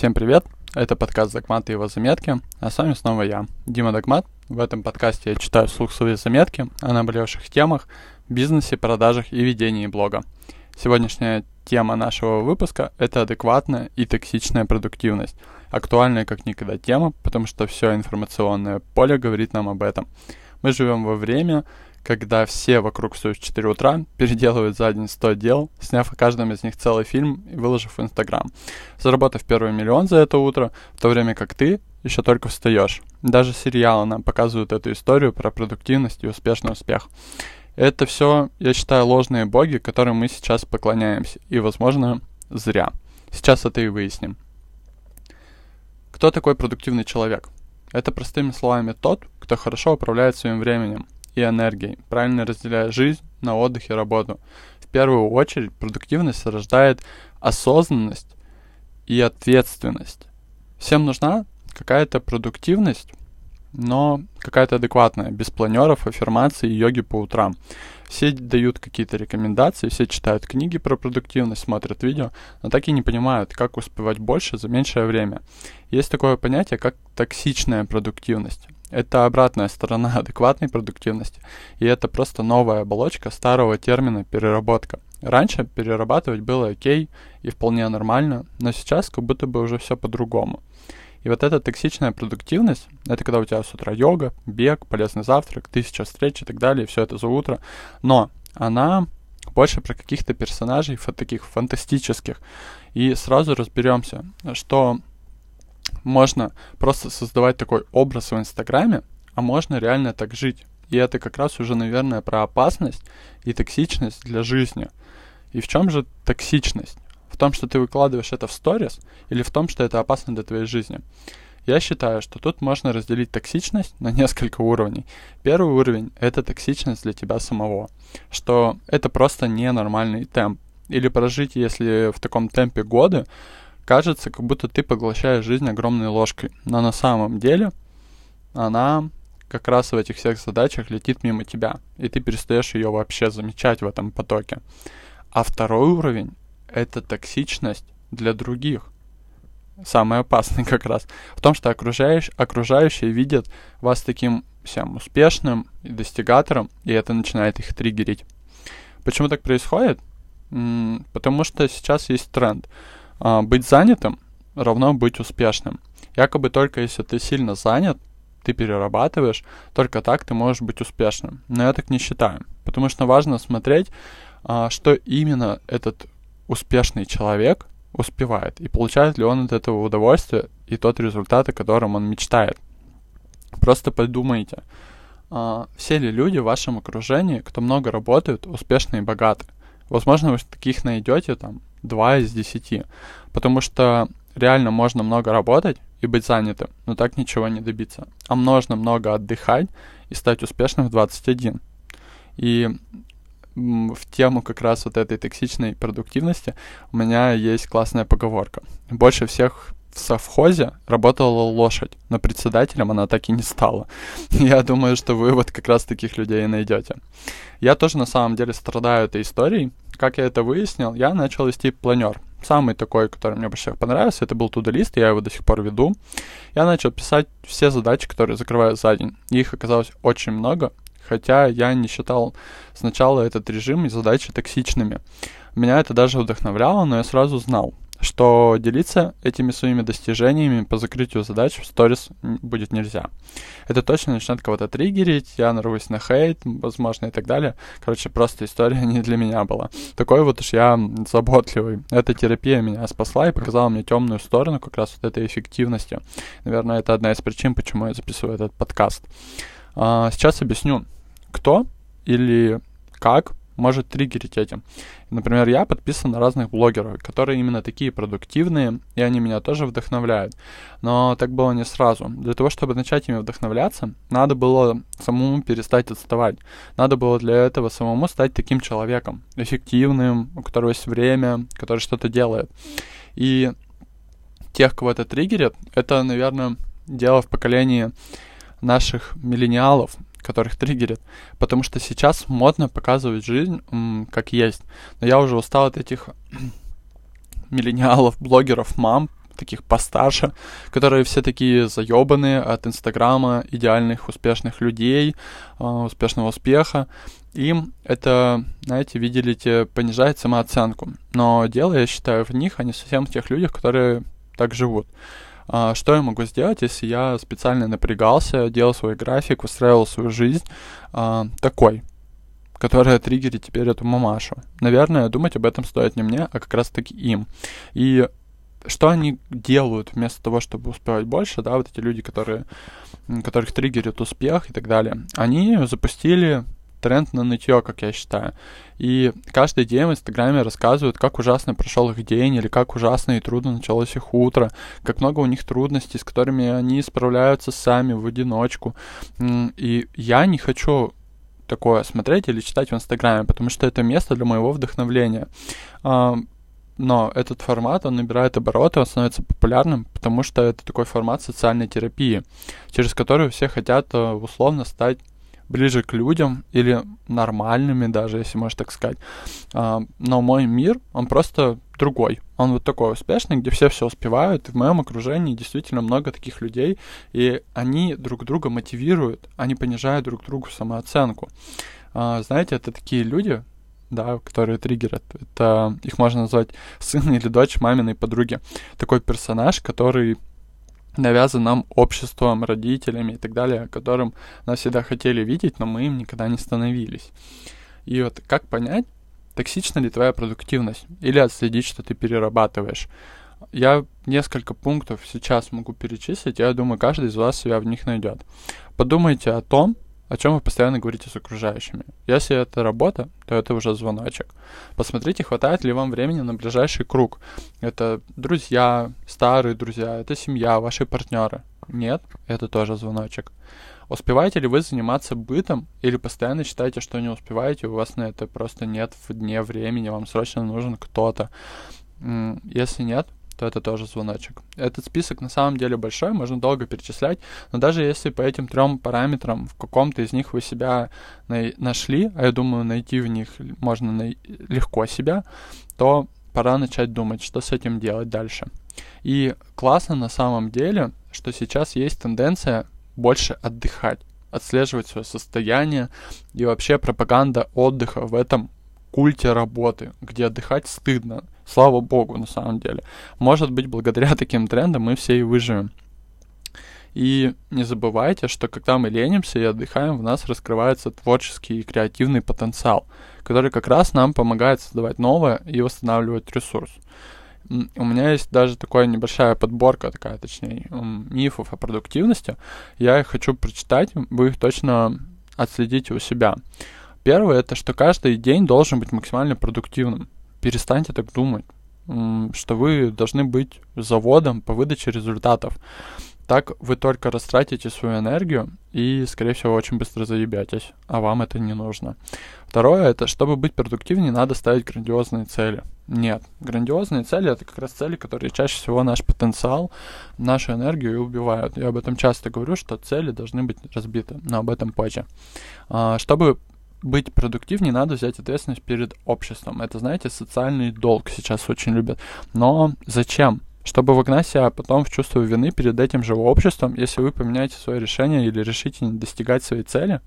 Всем привет! Это подкаст «Догмат и его заметки», а с вами снова я, Дима Догмат. В этом подкасте я читаю вслух свои заметки о наболевших темах, бизнесе, продажах и ведении блога. Сегодняшняя тема нашего выпуска – это адекватная и токсичная продуктивность. Актуальная как никогда тема, потому что все информационное поле говорит нам об этом. Мы живем во время, когда все вокруг встают в 4 утра, переделывают за день 100 дел, сняв о каждом из них целый фильм и выложив в Инстаграм, заработав первый миллион за это утро, в то время как ты еще только встаешь. Даже сериалы нам показывают эту историю про продуктивность и успешный успех. Это все, я считаю, ложные боги, которым мы сейчас поклоняемся, и, возможно, зря. Сейчас это и выясним. Кто такой продуктивный человек? Это простыми словами тот, кто хорошо управляет своим временем, и энергией, правильно разделяя жизнь на отдых и работу. В первую очередь продуктивность рождает осознанность и ответственность. Всем нужна какая-то продуктивность, но какая-то адекватная, без планеров, аффирмаций и йоги по утрам. Все дают какие-то рекомендации, все читают книги про продуктивность, смотрят видео, но так и не понимают, как успевать больше за меньшее время. Есть такое понятие, как токсичная продуктивность. Это обратная сторона адекватной продуктивности, и это просто новая оболочка старого термина переработка. Раньше перерабатывать было окей и вполне нормально, но сейчас как будто бы уже все по-другому. И вот эта токсичная продуктивность, это когда у тебя с утра йога, бег, полезный завтрак, тысяча встреч и так далее, все это за утро, но она больше про каких-то персонажей таких фантастических. И сразу разберемся, что можно просто создавать такой образ в Инстаграме, а можно реально так жить. И это как раз уже, наверное, про опасность и токсичность для жизни. И в чем же токсичность? В том, что ты выкладываешь это в сторис, или в том, что это опасно для твоей жизни? Я считаю, что тут можно разделить токсичность на несколько уровней. Первый уровень — это токсичность для тебя самого, что это просто ненормальный темп. Или прожить, если в таком темпе годы, кажется, как будто ты поглощаешь жизнь огромной ложкой. Но на самом деле она как раз в этих всех задачах летит мимо тебя, и ты перестаешь ее вообще замечать в этом потоке. А второй уровень — это токсичность для других. Самый опасный как раз. В том, что окружающие, окружающие видят вас таким всем успешным и достигатором, и это начинает их триггерить. Почему так происходит? Потому что сейчас есть тренд — быть занятым равно быть успешным. Якобы только если ты сильно занят, ты перерабатываешь, только так ты можешь быть успешным. Но я так не считаю. Потому что важно смотреть, а, что именно этот успешный человек успевает. И получает ли он от этого удовольствие и тот результат, о котором он мечтает. Просто подумайте, а, все ли люди в вашем окружении, кто много работают, успешные и богаты. Возможно, вы таких найдете там 2 из 10. Потому что реально можно много работать и быть занятым, но так ничего не добиться. А можно много отдыхать и стать успешным в 21. И в тему как раз вот этой токсичной продуктивности у меня есть классная поговорка. Больше всех в совхозе работала лошадь, но председателем она так и не стала. Я думаю, что вы вот как раз таких людей и найдете. Я тоже на самом деле страдаю этой историей. Как я это выяснил? Я начал вести планер. Самый такой, который мне больше всех понравился, это был тудолист, я его до сих пор веду. Я начал писать все задачи, которые закрываю за день. Их оказалось очень много, хотя я не считал сначала этот режим и задачи токсичными. Меня это даже вдохновляло, но я сразу знал, что делиться этими своими достижениями по закрытию задач в сторис будет нельзя. Это точно начнет кого-то триггерить, я нарвусь на хейт, возможно, и так далее. Короче, просто история не для меня была. Такой вот уж я заботливый. Эта терапия меня спасла и показала мне темную сторону как раз вот этой эффективности. Наверное, это одна из причин, почему я записываю этот подкаст. А, сейчас объясню, кто или как может триггерить этим. Например, я подписан на разных блогеров, которые именно такие продуктивные, и они меня тоже вдохновляют. Но так было не сразу. Для того, чтобы начать ими вдохновляться, надо было самому перестать отставать. Надо было для этого самому стать таким человеком, эффективным, у которого есть время, который что-то делает. И тех, кого это триггерит, это, наверное, дело в поколении наших миллениалов, которых триггерит, потому что сейчас модно показывать жизнь как есть. Но я уже устал от этих миллениалов, блогеров, мам, таких постарше, которые все такие заебанные от Инстаграма, идеальных, успешных людей, э, успешного успеха. Им это, знаете, видели, те понижает самооценку. Но дело, я считаю, в них, а не совсем в тех людях, которые так живут. А, что я могу сделать, если я специально напрягался, делал свой график, устраивал свою жизнь а, такой, которая триггерит теперь эту мамашу? Наверное, думать об этом стоит не мне, а как раз-таки им. И что они делают вместо того, чтобы успевать больше, да, вот эти люди, которые, которых триггерит успех и так далее, они запустили тренд на нытье, как я считаю. И каждый день в Инстаграме рассказывают, как ужасно прошел их день, или как ужасно и трудно началось их утро, как много у них трудностей, с которыми они справляются сами в одиночку. И я не хочу такое смотреть или читать в Инстаграме, потому что это место для моего вдохновления. А, но этот формат, он набирает обороты, он становится популярным, потому что это такой формат социальной терапии, через который все хотят э, условно стать ближе к людям или нормальными даже, если можно так сказать. А, но мой мир, он просто другой. Он вот такой успешный, где все все успевают. И в моем окружении действительно много таких людей, и они друг друга мотивируют, они понижают друг другу самооценку. А, знаете, это такие люди, да, которые триггерят. Это их можно назвать сын или дочь маминой подруги. Такой персонаж, который навязан нам обществом, родителями и так далее, которым нас всегда хотели видеть, но мы им никогда не становились. И вот как понять, токсична ли твоя продуктивность или отследить, что ты перерабатываешь? Я несколько пунктов сейчас могу перечислить, я думаю, каждый из вас себя в них найдет. Подумайте о том, о чем вы постоянно говорите с окружающими. Если это работа, то это уже звоночек. Посмотрите, хватает ли вам времени на ближайший круг. Это друзья, старые друзья, это семья, ваши партнеры. Нет, это тоже звоночек. Успеваете ли вы заниматься бытом или постоянно считаете, что не успеваете, у вас на это просто нет в дне времени, вам срочно нужен кто-то. Если нет, то это тоже звоночек. Этот список на самом деле большой, можно долго перечислять, но даже если по этим трем параметрам в каком-то из них вы себя на- нашли, а я думаю, найти в них можно на- легко себя, то пора начать думать, что с этим делать дальше. И классно на самом деле, что сейчас есть тенденция больше отдыхать отслеживать свое состояние и вообще пропаганда отдыха в этом культе работы, где отдыхать стыдно. Слава богу, на самом деле. Может быть, благодаря таким трендам мы все и выживем. И не забывайте, что когда мы ленимся и отдыхаем, в нас раскрывается творческий и креативный потенциал, который как раз нам помогает создавать новое и восстанавливать ресурс. У меня есть даже такая небольшая подборка, такая, точнее, мифов о продуктивности. Я их хочу прочитать, вы их точно отследите у себя. Первое, это что каждый день должен быть максимально продуктивным. Перестаньте так думать, что вы должны быть заводом по выдаче результатов. Так вы только растратите свою энергию и, скорее всего, очень быстро заебетесь, а вам это не нужно. Второе, это чтобы быть продуктивнее, надо ставить грандиозные цели. Нет, грандиозные цели это как раз цели, которые чаще всего наш потенциал, нашу энергию убивают. Я об этом часто говорю, что цели должны быть разбиты, но об этом позже. А, чтобы быть продуктивнее, надо взять ответственность перед обществом. Это, знаете, социальный долг сейчас очень любят. Но зачем? Чтобы вогнать себя потом в чувство вины перед этим же обществом, если вы поменяете свое решение или решите не достигать своей цели,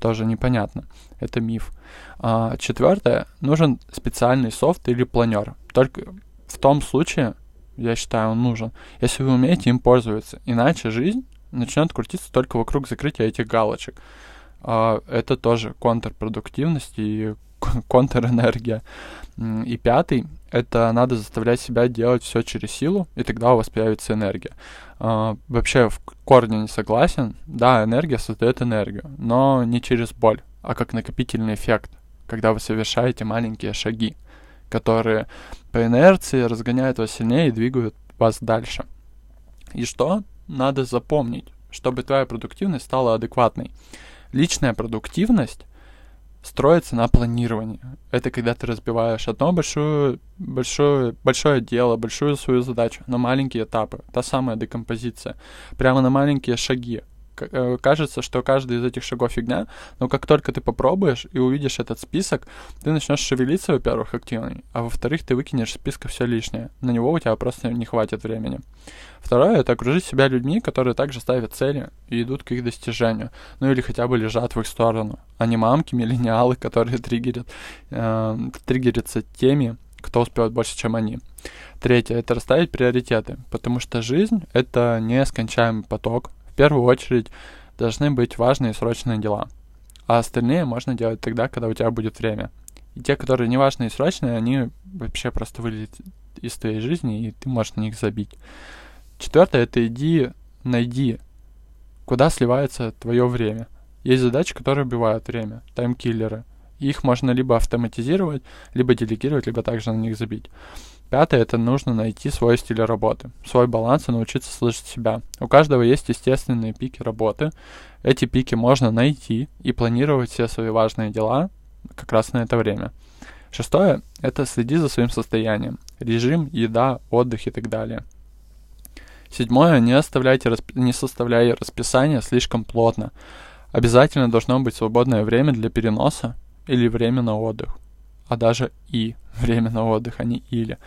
тоже непонятно. Это миф. А, четвертое. Нужен специальный софт или планер. Только в том случае, я считаю, он нужен, если вы умеете им пользоваться. Иначе жизнь начнет крутиться только вокруг закрытия этих галочек. А, это тоже контрпродуктивность и контрэнергия. И пятый — это надо заставлять себя делать все через силу, и тогда у вас появится энергия. Uh, вообще в корне не согласен. Да, энергия создает энергию, но не через боль, а как накопительный эффект, когда вы совершаете маленькие шаги, которые по инерции разгоняют вас сильнее и двигают вас дальше. И что надо запомнить, чтобы твоя продуктивность стала адекватной? Личная продуктивность строится на планировании. Это когда ты разбиваешь одно большое, большое, большое дело, большую свою задачу на маленькие этапы. Та самая декомпозиция. Прямо на маленькие шаги. Э, кажется, что каждый из этих шагов фигня, но как только ты попробуешь и увидишь этот список, ты начнешь шевелиться, во-первых, активно, а во-вторых, ты выкинешь из списка все лишнее. На него у тебя просто не хватит времени. Второе — это окружить себя людьми, которые также ставят цели и идут к их достижению. Ну или хотя бы лежат в их сторону. А не мамки, миллениалы, которые триггерят, э, триггерятся теми, кто успевает больше, чем они. Третье — это расставить приоритеты, потому что жизнь — это нескончаемый поток. Первую очередь должны быть важные и срочные дела. А остальные можно делать тогда, когда у тебя будет время. И те, которые не важные и срочные, они вообще просто вылетят из твоей жизни, и ты можешь на них забить. Четвертое — это иди, найди, куда сливается твое время. Есть задачи, которые убивают время, таймкиллеры. Их можно либо автоматизировать, либо делегировать, либо также на них забить. Пятое — это нужно найти свой стиль работы, свой баланс и научиться слышать себя. У каждого есть естественные пики работы. Эти пики можно найти и планировать все свои важные дела как раз на это время. Шестое — это следи за своим состоянием. Режим, еда, отдых и так далее. Седьмое, не, оставляйте, не составляйте расписание слишком плотно. Обязательно должно быть свободное время для переноса или время на отдых. А даже и время на отдых, а не или.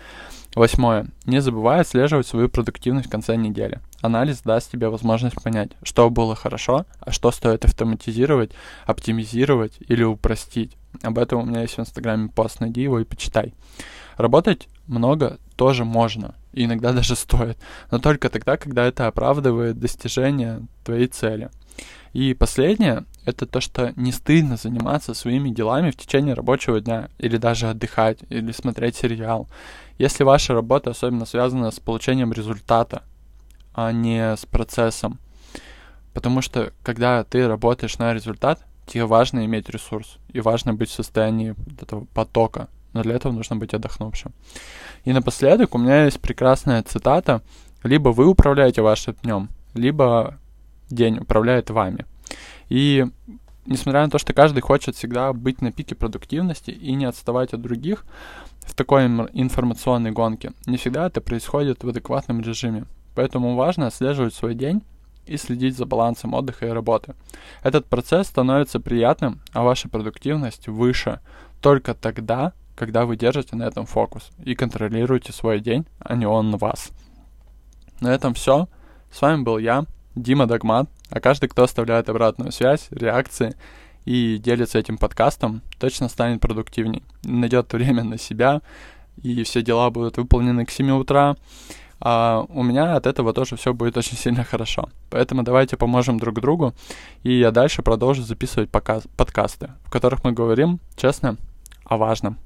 Восьмое. Не забывай отслеживать свою продуктивность в конце недели. Анализ даст тебе возможность понять, что было хорошо, а что стоит автоматизировать, оптимизировать или упростить. Об этом у меня есть в Инстаграме пост, найди его и почитай. Работать много тоже можно, и иногда даже стоит, но только тогда, когда это оправдывает достижение твоей цели. И последнее — это то, что не стыдно заниматься своими делами в течение рабочего дня, или даже отдыхать, или смотреть сериал. Если ваша работа особенно связана с получением результата, а не с процессом. Потому что, когда ты работаешь на результат, тебе важно иметь ресурс, и важно быть в состоянии этого потока, но для этого нужно быть отдохнувшим. И напоследок у меня есть прекрасная цитата. Либо вы управляете вашим днем, либо день управляет вами. И несмотря на то, что каждый хочет всегда быть на пике продуктивности и не отставать от других в такой информационной гонке, не всегда это происходит в адекватном режиме. Поэтому важно отслеживать свой день и следить за балансом отдыха и работы. Этот процесс становится приятным, а ваша продуктивность выше только тогда, когда вы держите на этом фокус и контролируете свой день, а не он вас. На этом все. С вами был я, Дима Догмат, а каждый, кто оставляет обратную связь, реакции и делится этим подкастом, точно станет продуктивней. Найдет время на себя, и все дела будут выполнены к 7 утра. А у меня от этого тоже все будет очень сильно хорошо. Поэтому давайте поможем друг другу, и я дальше продолжу записывать показ- подкасты, в которых мы говорим честно о важном.